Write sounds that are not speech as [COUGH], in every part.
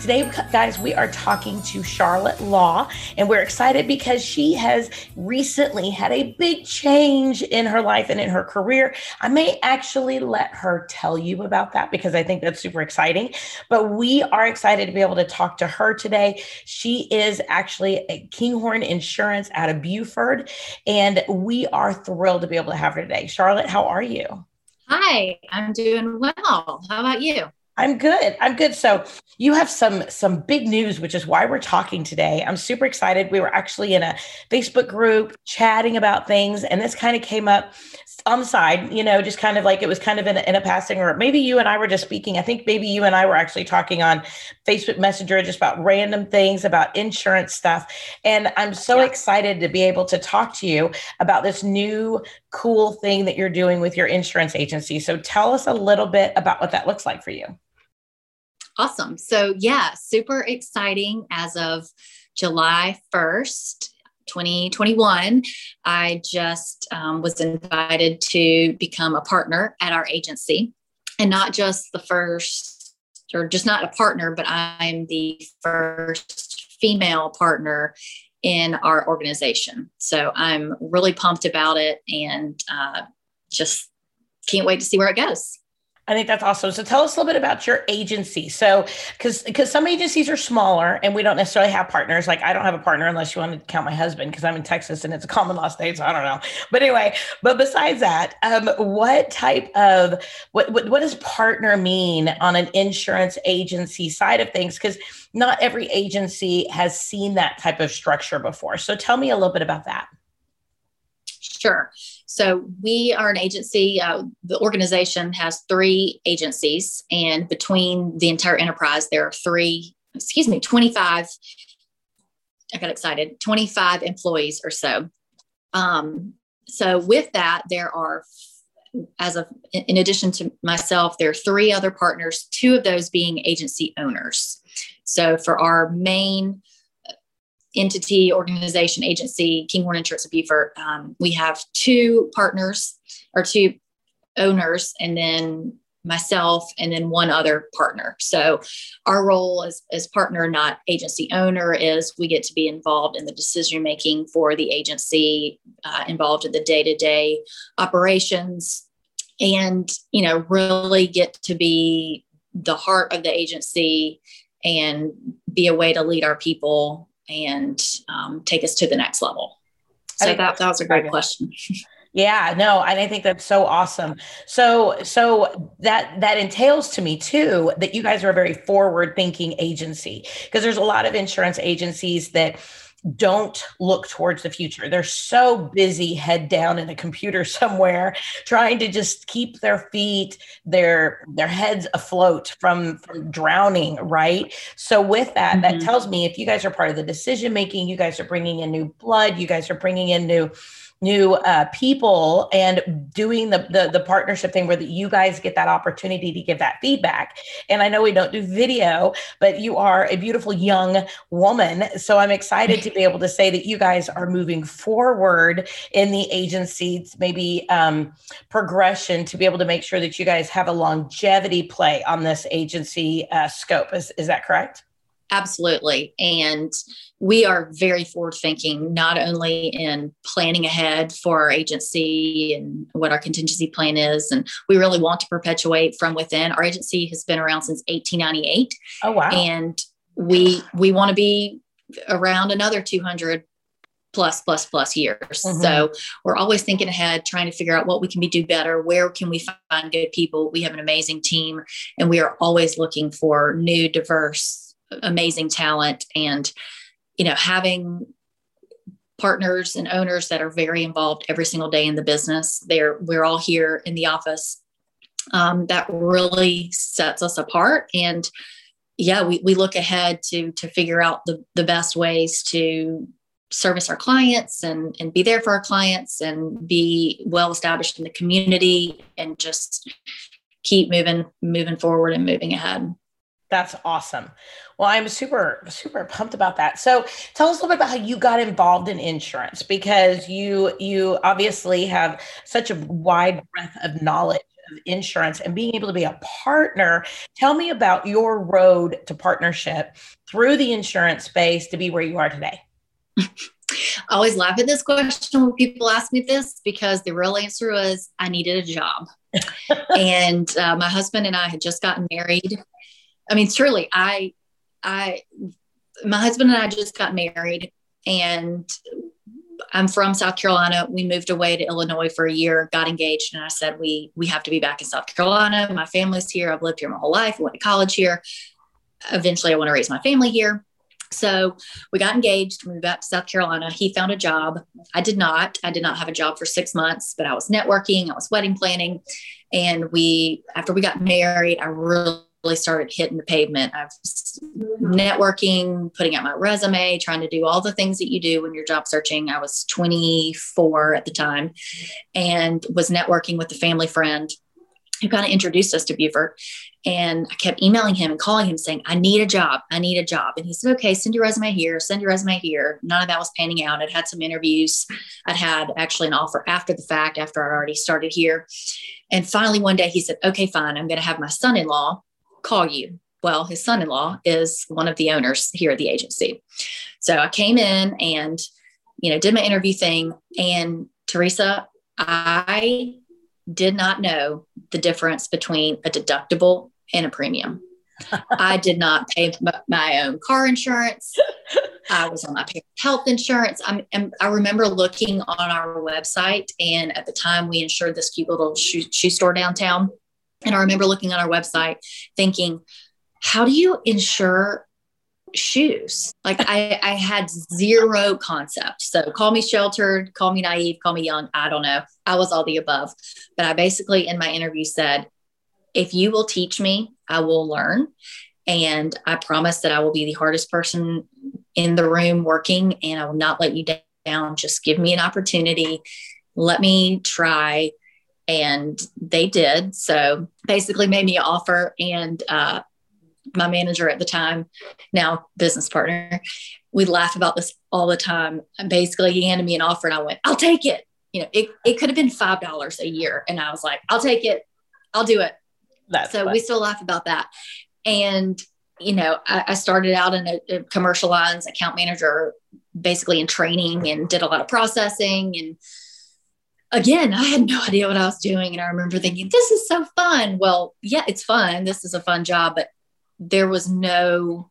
Today, guys, we are talking to Charlotte Law, and we're excited because she has recently had a big change in her life and in her career. I may actually let her tell you about that because I think that's super exciting. But we are excited to be able to talk to her today. She is actually a Kinghorn Insurance out of Beaufort, and we are thrilled to be able to have her today. Charlotte, how are you? Hi, I'm doing well. How about you? I'm good. I'm good. So you have some some big news, which is why we're talking today. I'm super excited. We were actually in a Facebook group chatting about things, and this kind of came up on the side, you know, just kind of like it was kind of in a, in a passing, or maybe you and I were just speaking. I think maybe you and I were actually talking on Facebook Messenger just about random things about insurance stuff. And I'm so yeah. excited to be able to talk to you about this new cool thing that you're doing with your insurance agency. So tell us a little bit about what that looks like for you. Awesome. So, yeah, super exciting as of July 1st 2021, I just um, was invited to become a partner at our agency. And not just the first, or just not a partner, but I'm the first female partner in our organization. So I'm really pumped about it and uh, just can't wait to see where it goes. I think that's awesome. So tell us a little bit about your agency. So because because some agencies are smaller and we don't necessarily have partners. Like I don't have a partner unless you want to count my husband because I'm in Texas and it's a common law state. So I don't know. But anyway, but besides that, um, what type of what, what what does partner mean on an insurance agency side of things? Because not every agency has seen that type of structure before. So tell me a little bit about that. Sure. So we are an agency. Uh, the organization has three agencies, and between the entire enterprise, there are three, excuse me, 25. I got excited, 25 employees or so. Um, so with that, there are, as of, in addition to myself, there are three other partners, two of those being agency owners. So for our main entity, organization, agency, Kinghorn Insurance of Beaufort, um, we have two partners or two owners, and then myself and then one other partner. So our role as, as partner, not agency owner, is we get to be involved in the decision making for the agency, uh, involved in the day to day operations, and you know really get to be the heart of the agency and be a way to lead our people and um, take us to the next level? So that, that was a great question. [LAUGHS] Yeah, no, and I think that's so awesome. So, so that that entails to me too that you guys are a very forward-thinking agency because there's a lot of insurance agencies that don't look towards the future. They're so busy head down in a computer [LAUGHS] somewhere trying to just keep their feet, their their heads afloat from, from drowning, right? So with that, mm-hmm. that tells me if you guys are part of the decision making, you guys are bringing in new blood, you guys are bringing in new new uh, people and doing the, the, the partnership thing where you guys get that opportunity to give that feedback. And I know we don't do video, but you are a beautiful young woman, so I'm excited to be able to say that you guys are moving forward in the agency's maybe um, progression to be able to make sure that you guys have a longevity play on this agency uh, scope. Is is that correct? Absolutely. And we are very forward thinking, not only in planning ahead for our agency and what our contingency plan is. And we really want to perpetuate from within. Our agency has been around since 1898. Oh, wow. And we, we want to be around another 200 plus plus plus years mm-hmm. so we're always thinking ahead trying to figure out what we can be do better where can we find good people we have an amazing team and we are always looking for new diverse amazing talent and you know having partners and owners that are very involved every single day in the business they're we're all here in the office um, that really sets us apart. And yeah we, we look ahead to to figure out the, the best ways to service our clients and and be there for our clients and be well established in the community and just keep moving moving forward and moving ahead that's awesome well i'm super super pumped about that so tell us a little bit about how you got involved in insurance because you you obviously have such a wide breadth of knowledge of insurance and being able to be a partner tell me about your road to partnership through the insurance space to be where you are today I [LAUGHS] always laugh at this question when people ask me this because the real answer was I needed a job. [LAUGHS] and uh, my husband and I had just gotten married. I mean, truly, I, I, my husband and I just got married, and I'm from South Carolina. We moved away to Illinois for a year, got engaged, and I said we we have to be back in South Carolina. My family's here. I've lived here my whole life. I went to college here. Eventually, I want to raise my family here. So we got engaged, moved back to South Carolina. He found a job. I did not. I did not have a job for six months, but I was networking, I was wedding planning. And we, after we got married, I really started hitting the pavement. I was networking, putting out my resume, trying to do all the things that you do when you're job searching. I was 24 at the time and was networking with a family friend who kind of introduced us to Beaufort. And I kept emailing him and calling him saying, I need a job. I need a job. And he said, okay, send your resume here, send your resume here. None of that was panning out. I'd had some interviews. I'd had actually an offer after the fact, after I already started here. And finally, one day he said, okay, fine. I'm going to have my son in law call you. Well, his son in law is one of the owners here at the agency. So I came in and, you know, did my interview thing. And Teresa, I did not know the difference between a deductible and a premium. [LAUGHS] I did not pay my own car insurance. [LAUGHS] I was on my parents' health insurance. I'm, i remember looking on our website, and at the time we insured this cute little shoe, shoe store downtown. And I remember looking on our website thinking, how do you insure shoes. Like I, I had zero concept. So call me sheltered, call me naive, call me young. I don't know. I was all the above. But I basically in my interview said, if you will teach me, I will learn. And I promise that I will be the hardest person in the room working and I will not let you down. Just give me an opportunity. Let me try. And they did. So basically made me an offer. And uh, my manager at the time, now business partner, we laugh about this all the time. And basically, he handed me an offer, and I went, "I'll take it." You know, it, it could have been five dollars a year, and I was like, "I'll take it. I'll do it." That's so we still laugh about that. And you know, I, I started out in a, a commercial lines account manager, basically in training, and did a lot of processing and again, I had no [LAUGHS] idea what I was doing. And I remember thinking, this is so fun. Well, yeah, it's fun. This is a fun job, but there was no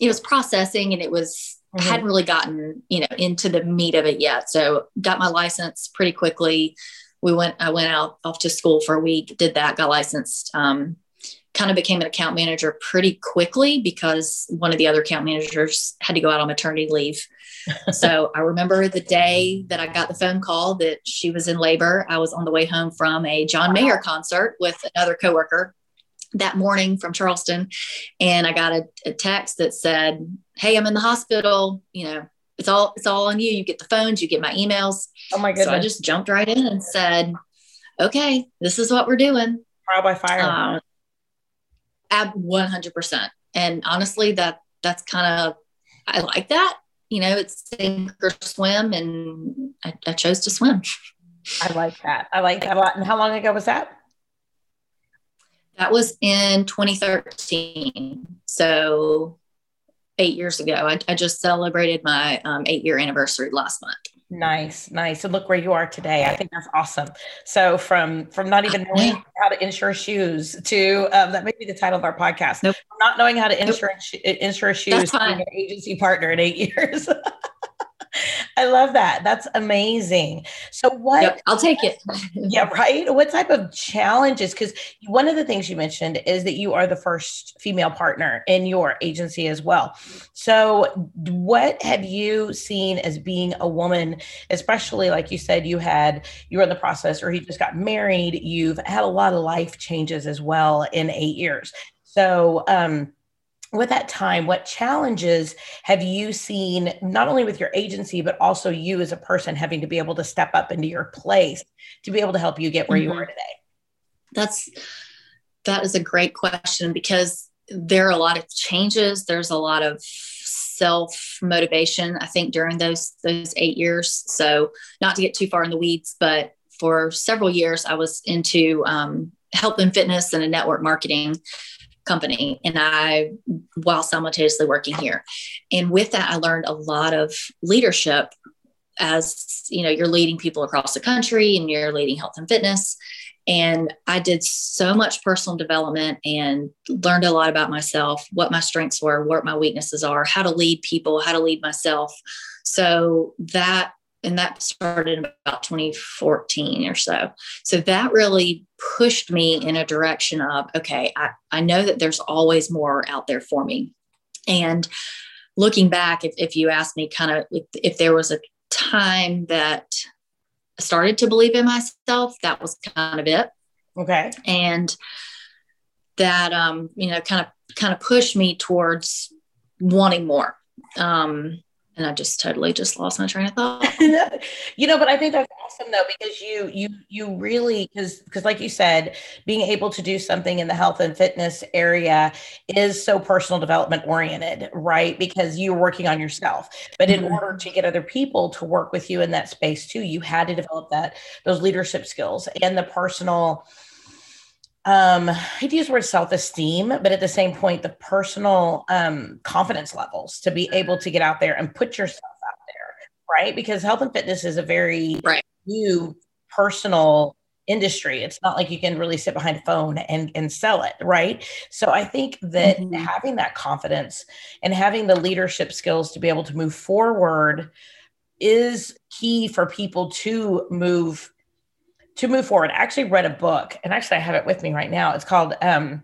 it was processing and it was mm-hmm. hadn't really gotten you know into the meat of it yet so got my license pretty quickly we went i went out off to school for a week did that got licensed um, kind of became an account manager pretty quickly because one of the other account managers had to go out on maternity leave so i remember the day that i got the phone call that she was in labor i was on the way home from a john mayer concert with another coworker that morning from Charleston, and I got a, a, text that said, "Hey, I'm in the hospital. You know, it's all it's all on you. You get the phones, you get my emails." Oh my goodness! So I just jumped right in and said, "Okay, this is what we're doing." Trial by fire. Uh, at 100. percent And honestly, that that's kind of I like that. You know, it's sink or swim, and I, I chose to swim. I like that. I like that a lot. And how long ago was that? That was in 2013. So eight years ago. I, I just celebrated my um, eight year anniversary last month. Nice, nice. And look where you are today. I think that's awesome. So from from not even knowing how to insure shoes to um, that may be the title of our podcast. Nope. Not knowing how to insure nope. insure shoes, being an agency partner in eight [LAUGHS] years. I love that. That's amazing. So what yep, I'll take it. [LAUGHS] yeah, right. What type of challenges? Because one of the things you mentioned is that you are the first female partner in your agency as well. So what have you seen as being a woman, especially like you said, you had you were in the process or you just got married, you've had a lot of life changes as well in eight years. So um with that time, what challenges have you seen, not only with your agency, but also you as a person having to be able to step up into your place to be able to help you get where mm-hmm. you are today? That's that is a great question because there are a lot of changes. There's a lot of self motivation. I think during those those eight years. So not to get too far in the weeds, but for several years I was into um, health and fitness and a network marketing company and I while simultaneously working here. And with that I learned a lot of leadership as you know you're leading people across the country and you're leading health and fitness and I did so much personal development and learned a lot about myself, what my strengths were, what my weaknesses are, how to lead people, how to lead myself. So that and that started in about 2014 or so. So that really pushed me in a direction of, okay, I, I know that there's always more out there for me. And looking back, if, if you ask me kind of if, if there was a time that I started to believe in myself, that was kind of it. Okay. And that um, you know, kind of kind of pushed me towards wanting more. Um, and I just totally just lost my train of thought. [LAUGHS] you know, but I think that's awesome though because you you you really because because like you said, being able to do something in the health and fitness area is so personal development oriented, right? Because you're working on yourself. But in mm-hmm. order to get other people to work with you in that space too, you had to develop that those leadership skills and the personal um i'd use the word self-esteem but at the same point the personal um confidence levels to be able to get out there and put yourself out there right because health and fitness is a very right. new personal industry it's not like you can really sit behind a phone and and sell it right so i think that mm-hmm. having that confidence and having the leadership skills to be able to move forward is key for people to move to move forward, I actually read a book, and actually I have it with me right now. It's called um,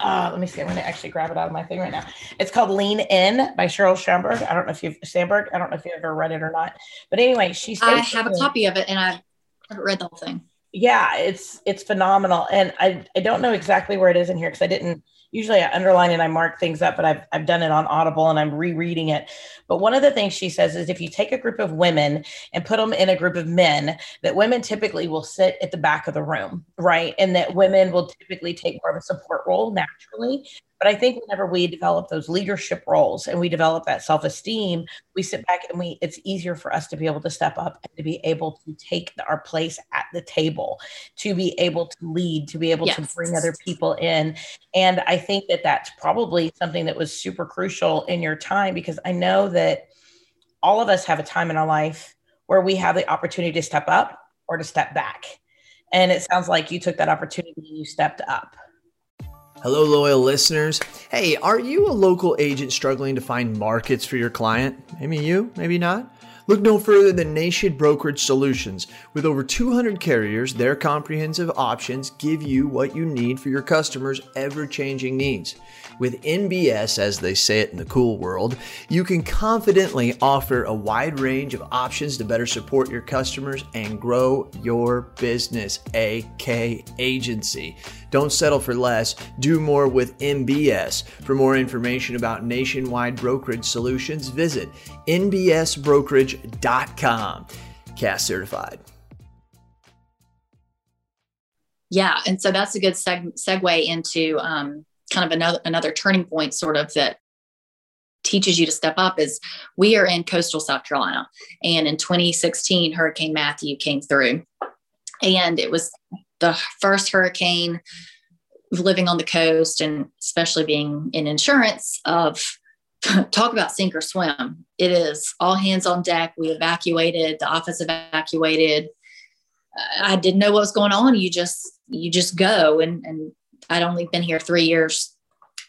uh, let me see. I'm going to actually grab it out of my thing right now. It's called Lean In by Sheryl Sandberg. I don't know if you've Sandberg. I don't know if you've ever read it or not. But anyway, she's. I have a copy of it, and I haven't read the whole thing. Yeah, it's it's phenomenal, and I I don't know exactly where it is in here because I didn't usually I underline and I mark things up, but I've, I've done it on Audible and I'm rereading it. But one of the things she says is if you take a group of women and put them in a group of men, that women typically will sit at the back of the room, right? And that women will typically take more of a support role naturally. But I think whenever we develop those leadership roles and we develop that self esteem, we sit back and we, it's easier for us to be able to step up and to be able to take our place at the table, to be able to lead, to be able yes. to bring other people in. And I think that that's probably something that was super crucial in your time because I know that all of us have a time in our life where we have the opportunity to step up or to step back. And it sounds like you took that opportunity and you stepped up. Hello, loyal listeners. Hey, are you a local agent struggling to find markets for your client? Maybe you, maybe not. Look no further than Nation Brokerage Solutions. With over 200 carriers, their comprehensive options give you what you need for your customers' ever changing needs. With NBS, as they say it in the cool world, you can confidently offer a wide range of options to better support your customers and grow your business, AK Agency. Don't settle for less, do more with NBS. For more information about nationwide brokerage solutions, visit nbsbrokerage.com. CAS certified. Yeah, and so that's a good seg- segue into um, kind of another another turning point sort of that teaches you to step up is we are in coastal South Carolina and in 2016 Hurricane Matthew came through and it was the first hurricane living on the coast and especially being in insurance of [LAUGHS] talk about sink or swim it is all hands on deck we evacuated the office evacuated i didn't know what was going on you just you just go and and I'd only been here three years.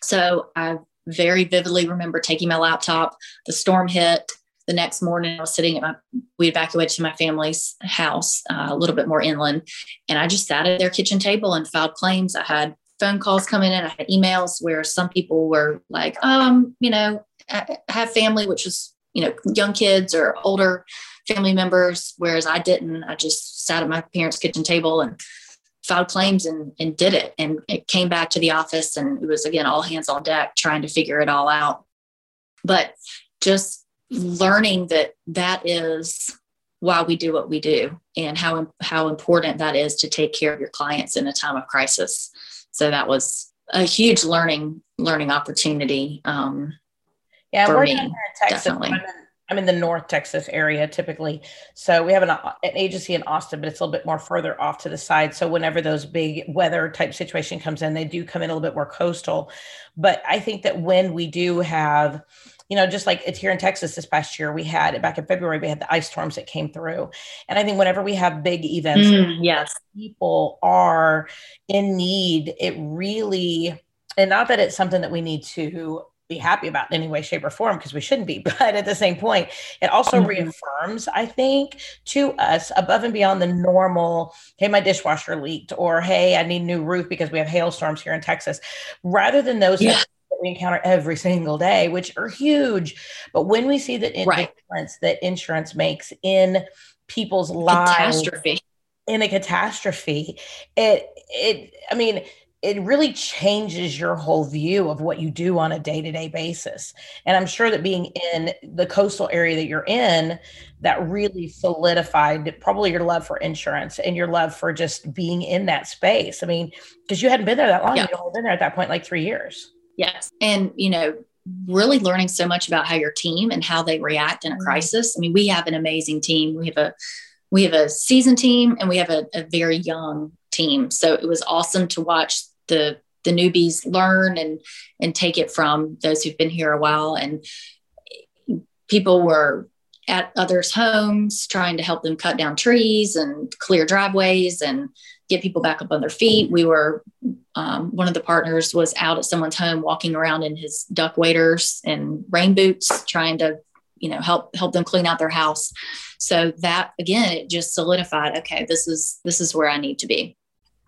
So I very vividly remember taking my laptop. The storm hit. The next morning, I was sitting at my, we evacuated to my family's house, uh, a little bit more inland. And I just sat at their kitchen table and filed claims. I had phone calls coming in. I had emails where some people were like, um, you know, I have family, which is, you know, young kids or older family members, whereas I didn't. I just sat at my parents' kitchen table and filed claims and, and did it. And it came back to the office and it was again all hands on deck trying to figure it all out. But just learning that that is why we do what we do and how how important that is to take care of your clients in a time of crisis. So that was a huge learning learning opportunity. Um, yeah, we're me, in Texas. Definitely. I'm in, I'm in, the North Texas area typically, so we have an, an agency in Austin, but it's a little bit more further off to the side. So whenever those big weather type situation comes in, they do come in a little bit more coastal. But I think that when we do have you know, just like it's here in Texas this past year, we had back in February, we had the ice storms that came through. And I think whenever we have big events, mm, yes, people are in need, it really, and not that it's something that we need to be happy about in any way, shape, or form, because we shouldn't be. [LAUGHS] But at the same point, it also mm-hmm. reaffirms, I think, to us above and beyond the normal, hey, my dishwasher leaked, or hey, I need new roof because we have hailstorms here in Texas, rather than those yeah that we encounter every single day, which are huge. But when we see the right. difference that insurance makes in people's lives in a catastrophe, it it I mean it really changes your whole view of what you do on a day-to-day basis and i'm sure that being in the coastal area that you're in that really solidified probably your love for insurance and your love for just being in that space i mean because you hadn't been there that long yeah. you'd only been there at that point like three years Yes. And, you know, really learning so much about how your team and how they react in a mm-hmm. crisis. I mean, we have an amazing team. We have a we have a seasoned team and we have a, a very young team. So it was awesome to watch the the newbies learn and and take it from those who've been here a while and people were at others homes trying to help them cut down trees and clear driveways and get people back up on their feet. We were um, one of the partners was out at someone's home walking around in his duck waders and rain boots, trying to you know help help them clean out their house. So that again, it just solidified. Okay, this is this is where I need to be.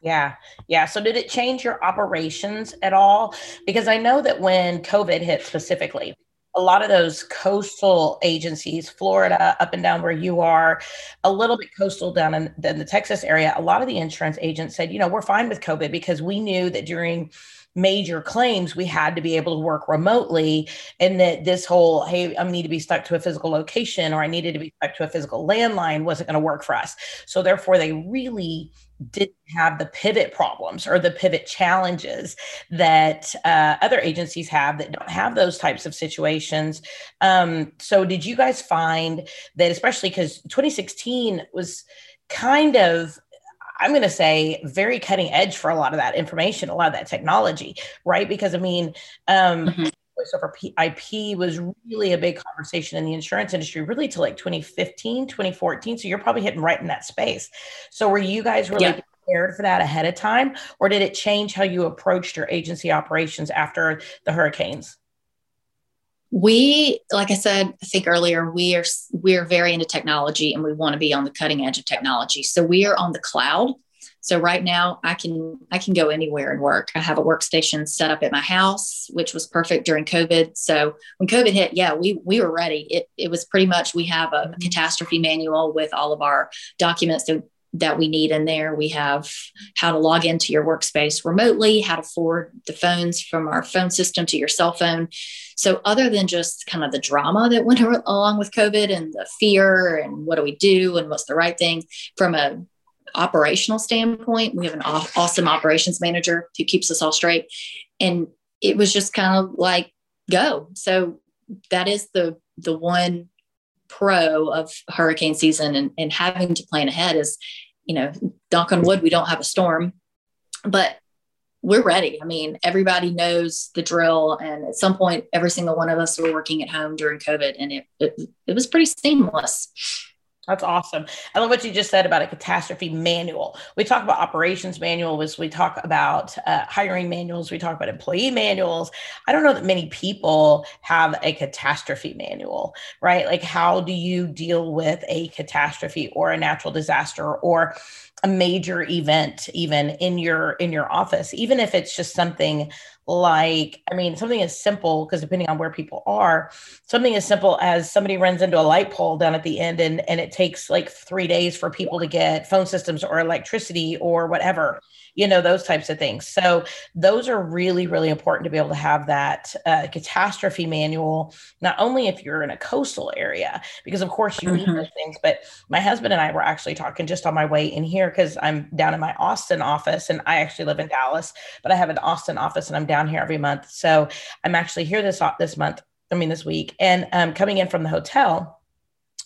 Yeah. Yeah. So did it change your operations at all? Because I know that when COVID hit specifically, a lot of those coastal agencies, Florida, up and down where you are, a little bit coastal down in, in the Texas area, a lot of the insurance agents said, you know, we're fine with COVID because we knew that during major claims we had to be able to work remotely and that this whole hey i need to be stuck to a physical location or i needed to be stuck to a physical landline wasn't going to work for us. So therefore they really didn't have the pivot problems or the pivot challenges that uh, other agencies have that don't have those types of situations. Um, so, did you guys find that, especially because 2016 was kind of I'm going to say very cutting edge for a lot of that information, a lot of that technology, right? Because I mean, um, mm-hmm voice over IP was really a big conversation in the insurance industry, really to like 2015, 2014. So you're probably hitting right in that space. So were you guys really yeah. prepared for that ahead of time, or did it change how you approached your agency operations after the hurricanes? we like i said i think earlier we are we're very into technology and we want to be on the cutting edge of technology so we are on the cloud so right now I can I can go anywhere and work. I have a workstation set up at my house, which was perfect during COVID. So when COVID hit, yeah, we we were ready. It it was pretty much we have a mm-hmm. catastrophe manual with all of our documents that that we need in there. We have how to log into your workspace remotely, how to forward the phones from our phone system to your cell phone. So, other than just kind of the drama that went [LAUGHS] along with COVID and the fear and what do we do and what's the right thing, from a operational standpoint, we have an awesome operations manager who keeps us all straight. And it was just kind of like go. So that is the the one pro of hurricane season and, and having to plan ahead is, you know, knock on wood, we don't have a storm, but we're ready. I mean, everybody knows the drill. And at some point, every single one of us were working at home during COVID and it, it, it was pretty seamless. That's awesome. I love what you just said about a catastrophe manual. We talk about operations manuals. We talk about uh, hiring manuals. We talk about employee manuals. I don't know that many people have a catastrophe manual, right? Like, how do you deal with a catastrophe or a natural disaster or a major event, even in your in your office, even if it's just something like i mean something as simple because depending on where people are something as simple as somebody runs into a light pole down at the end and and it takes like three days for people to get phone systems or electricity or whatever you know those types of things so those are really really important to be able to have that uh, catastrophe manual not only if you're in a coastal area because of course you mm-hmm. need those things but my husband and i were actually talking just on my way in here because i'm down in my austin office and i actually live in dallas but i have an austin office and i'm down here every month so i'm actually here this this month i mean this week and um, coming in from the hotel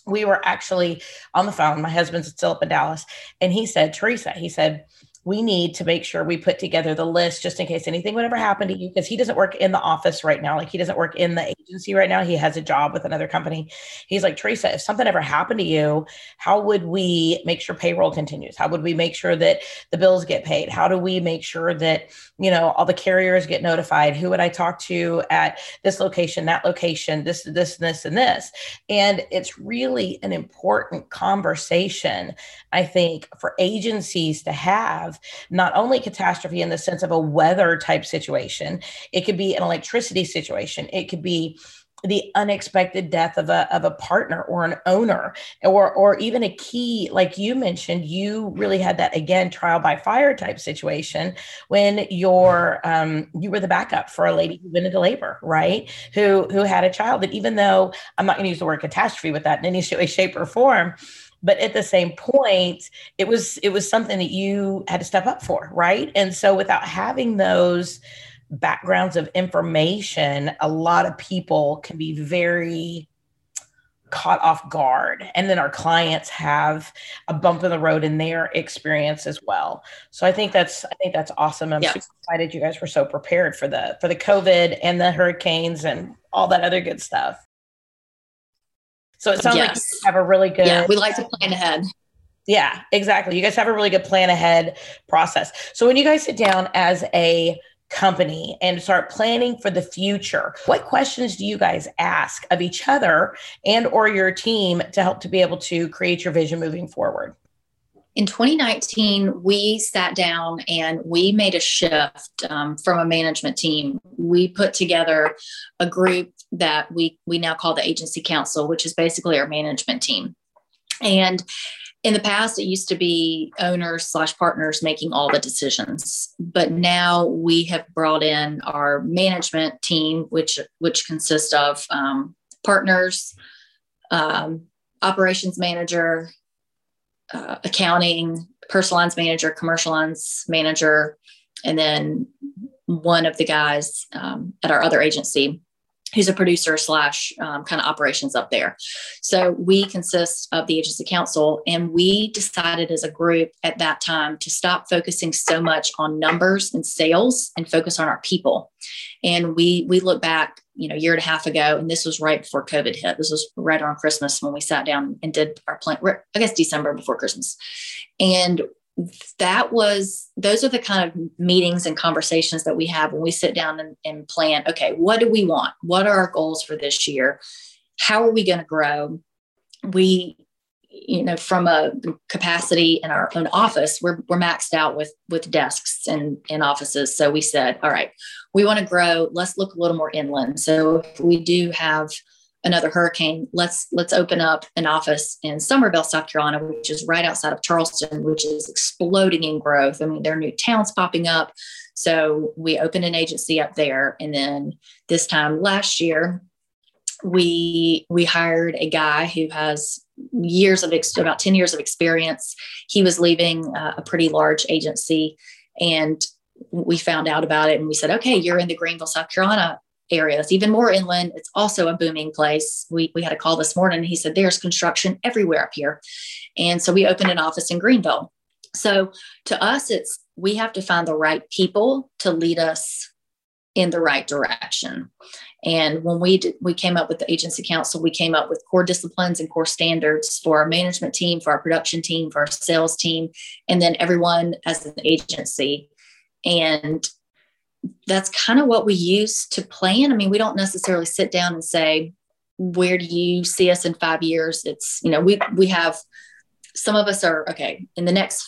we were actually on the phone. My husband's still up in Dallas, and he said, Teresa, he said, we need to make sure we put together the list just in case anything would ever happen to you because he doesn't work in the office right now. Like he doesn't work in the agency right now. He has a job with another company. He's like teresa if something ever happened to you how would we make sure payroll continues? How would we make sure that the bills get paid? How do we make sure that you know all the carriers get notified? Who would i talk to at this location that location this this this and this? And it's really an important conversation i think for agencies to have not only catastrophe in the sense of a weather type situation, it could be an electricity situation, it could be the unexpected death of a of a partner or an owner or or even a key like you mentioned you really had that again trial by fire type situation when your um you were the backup for a lady who went into labor right? Who who had a child that even though i'm not going to use the word catastrophe with that in any [LAUGHS] shape or form but at the same point it was it was something that you had to step up for right? And so without having those backgrounds of information a lot of people can be very caught off guard. And then our clients have a bump in the road in their experience as well. So i think that's i think that's awesome. I'm super excited you guys were so prepared for the for the covid and the hurricanes and all that other good stuff so it sounds yes. like you have a really good. Yeah, we like to plan ahead. Yeah, exactly. You guys have a really good plan ahead process. So when you guys sit down as a company and start planning for the future what questions do you guys ask of each other and or your team to help to be able to create your vision moving forward in 2019 we sat down and we made a shift um, from a management team. We put together a group that we we now call the agency council which is basically our management team. And in the past it used to be owners slash partners making all the decisions. But now we have brought in our management team which which consists of um, partners um, operations manager uh, accounting, personal lines manager, commercial lines manager, and then one of the guys um, at our other agency who's a producer slash um, kind of operations up there. So we consist of the agency council, and we decided as a group at that time to stop focusing so much on numbers and sales and focus on our people. And we we look back, you know, a year and a half ago, and this was right before COVID hit. This was right around Christmas when we sat down and did our plan. I guess December before Christmas, and that was those are the kind of meetings and conversations that we have when we sit down and, and plan okay what do we want? What are our goals for this year? How are we going to grow? We you know from a capacity in our own office we're, we're maxed out with with desks and and offices. So we said all right we want to grow. Let's look a little more inland. So if we do have another hurricane let's let's open up an office in Summerville, south carolina which is right outside of charleston which is exploding in growth. I mean there are new towns popping up. So we opened an agency up there. And then this time last year we we hired a guy who has years of ex- about 10 years of experience. He was leaving uh, a pretty large agency and we found out about it and we said okay you're in the greenville south carolina area. It's even more inland. It's also a booming place. We, we had a call this morning. he said, There's construction everywhere up here. And so we opened an office in Greenville. So to us, it's we have to find the right people to lead us in the right direction. And when we did, we came up with the agency council, we came up with core disciplines and core standards for our management team, for our production team, for our sales team, and then everyone as an agency. And that's kind of what we use to plan. I mean, we don't necessarily sit down and say, where do you see us in five years? It's, you know, we we have some of us are okay, in the next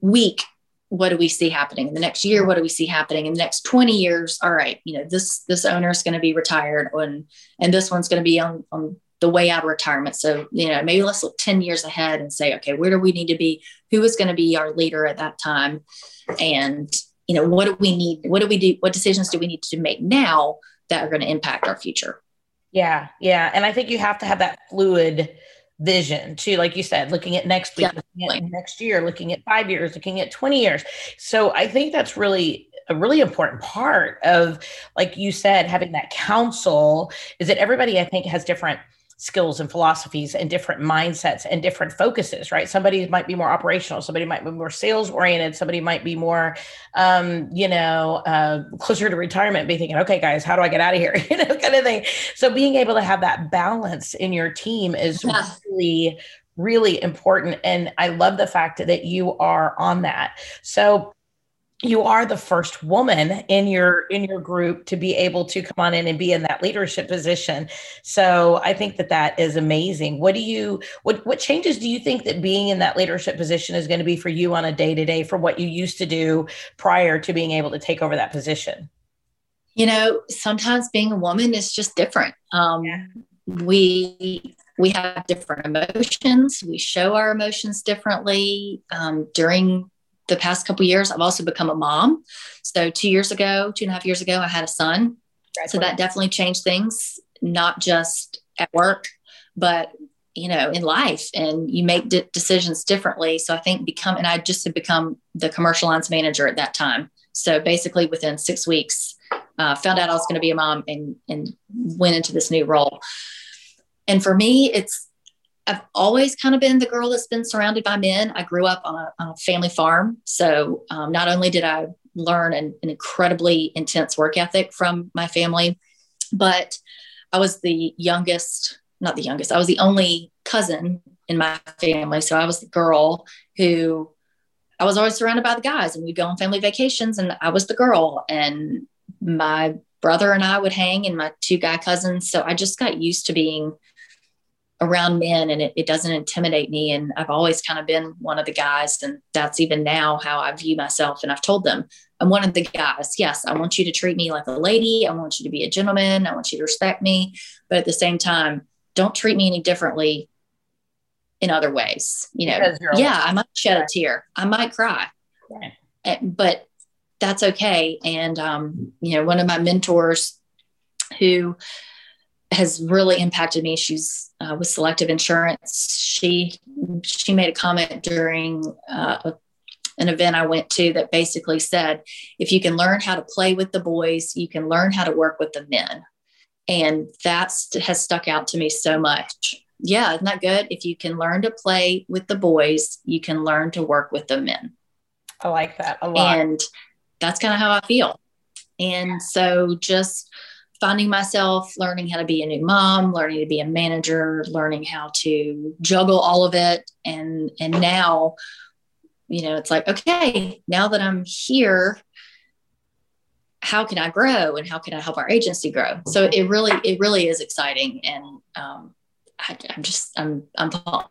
week, what do we see happening? In the next year what do we see happening? In the next 20 years all right you know this this owner is going to be retired and and this one's going to be on on the way out of retirement. So you know maybe let's look 10 years ahead and say okay where do we need to be? Who is going to be our leader at that time? And you know what do we need what do we do what decisions do we need to make now that are going to impact our future? Yeah yeah and i think you have to have that fluid vision too like you said looking at next week looking at next year looking at five years looking at 20 years. So i think that's really a really important part of like you said having that counsel is that everybody i think has different skills and philosophies and different mindsets and different focuses, right? Somebody might be more operational, somebody might be more sales oriented, somebody might be more, um, you know, uh, closer to retirement, be thinking, okay, guys, how do I get out of here? [LAUGHS] you know, kind of thing. So being able to have that balance in your team is yeah. really really important and i love the fact that you are on that so you are the first woman in your in your group to be able to come on in and be in that leadership position. So i think that that is amazing. What do you what what changes do you think that being in that leadership position is going to be for you on a day to day for what you used to do prior to being able to take over that position? You know sometimes being a woman is just different. Um, yeah. we we have different emotions. We show our emotions differently um, during the past couple years, I've also become a mom. So two years ago, two and a half years ago, I had a son. So that definitely changed things, not just at work, but you know, in life. And you make de- decisions differently. So I think become, and I just had become the commercial lines manager at that time. So basically, within six weeks, uh, found out I was going to be a mom and and went into this new role. And for me, it's I've always kind of been the girl that's been surrounded by men. I grew up on a, on a family farm. So um, not only did I learn an, an, incredibly intense work ethic from my family, but I was the youngest, not the youngest, I was the only cousin in my family. So I was the girl who I was always surrounded by the guys and we'd go on family vacations and I was the girl and my brother and I would hang and my two guy cousins. So I just got used to being around men and it, it doesn't intimidate me. And I've always kind of been one of the guys. And that's even now how I view myself. And I've told them, I'm one of the guys. Yes, I want you to treat me like a lady. I want you to be a gentleman. I want you to respect me. But at the same time, don't treat me any differently in other ways. You know, yeah, I might shed a tear. I might cry. Eh, but that's okay. And, um, you know, one of my mentors who has really impacted me. She's uh, with Selective Insurance. She she made a comment during uh, an event I went to that basically said, if you can learn how to play with the boys, you can learn how to work with the men, and that has stuck out to me so much. Yeah, isn't that good? If you can learn to play with the boys, you can learn to work with the men. I like that a lot, and that's kind of how I feel. And so just finding myself learning how to be a new mom learning to be a manager learning how to juggle all of it. And and now you know it's like okay now that i'm here how can i grow and how can i help our agency grow? So it really it really is exciting. And um, I, i'm just i'm i'm pumped.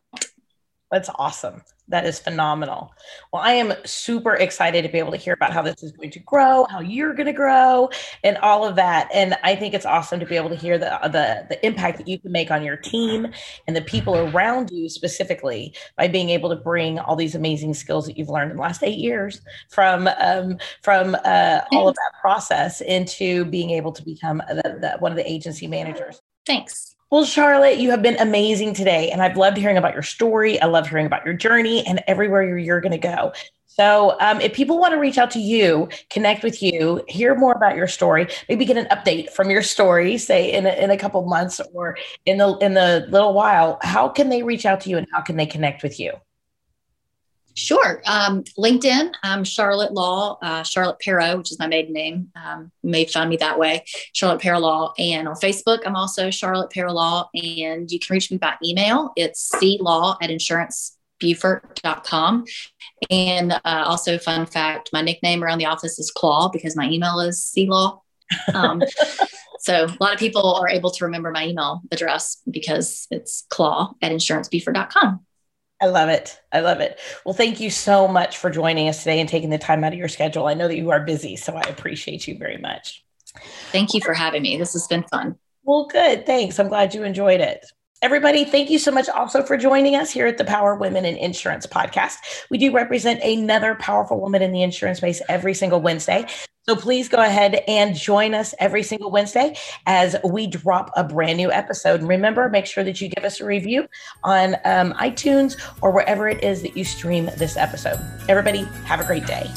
That's awesome that is phenomenal. Well, I am super excited to be able to hear about how this is going to grow, how you're going to grow, and all of that. And I think it's awesome to be able to hear the the the impact that you can make on your team and the people around you specifically by being able to bring all these amazing skills that you've learned in the last eight years from um, from uh, all of that process into being able to become the, the, one of the agency managers. Thanks. Well, Charlotte, you have been amazing today. And I've loved hearing about your story. I love hearing about your journey and everywhere you're, you're going to go. So, um, if people want to reach out to you, connect with you, hear more about your story, maybe get an update from your story, say in a, in a couple months or in the in the little while, how can they reach out to you and how can they connect with you? Sure. Um, LinkedIn, I'm Charlotte Law, uh, Charlotte Pero, which is my maiden name. Um, you may find me that way, Charlotte Pero Law. And on Facebook, I'm also Charlotte Pero Law. And you can reach me by email. It's claw at insurancebuford.com. And uh, also, fun fact, my nickname around the office is Claw because my email is claw. Um, [LAUGHS] so a lot of people are able to remember my email address because it's claw at insurancebuford.com. I love it. I love it. Well, thank you so much for joining us today and taking the time out of your schedule. I know that you are busy, so I appreciate you very much. Thank you for having me. This has been fun. Well, good. Thanks. I'm glad you enjoyed it. Everybody, thank you so much also for joining us here at the Power Women in Insurance podcast. We do represent another powerful woman in the insurance space every single Wednesday. So please go ahead and join us every single Wednesday as we drop a brand new episode. And remember, make sure that you give us a review on um, iTunes or wherever it is that you stream this episode. Everybody, have a great day.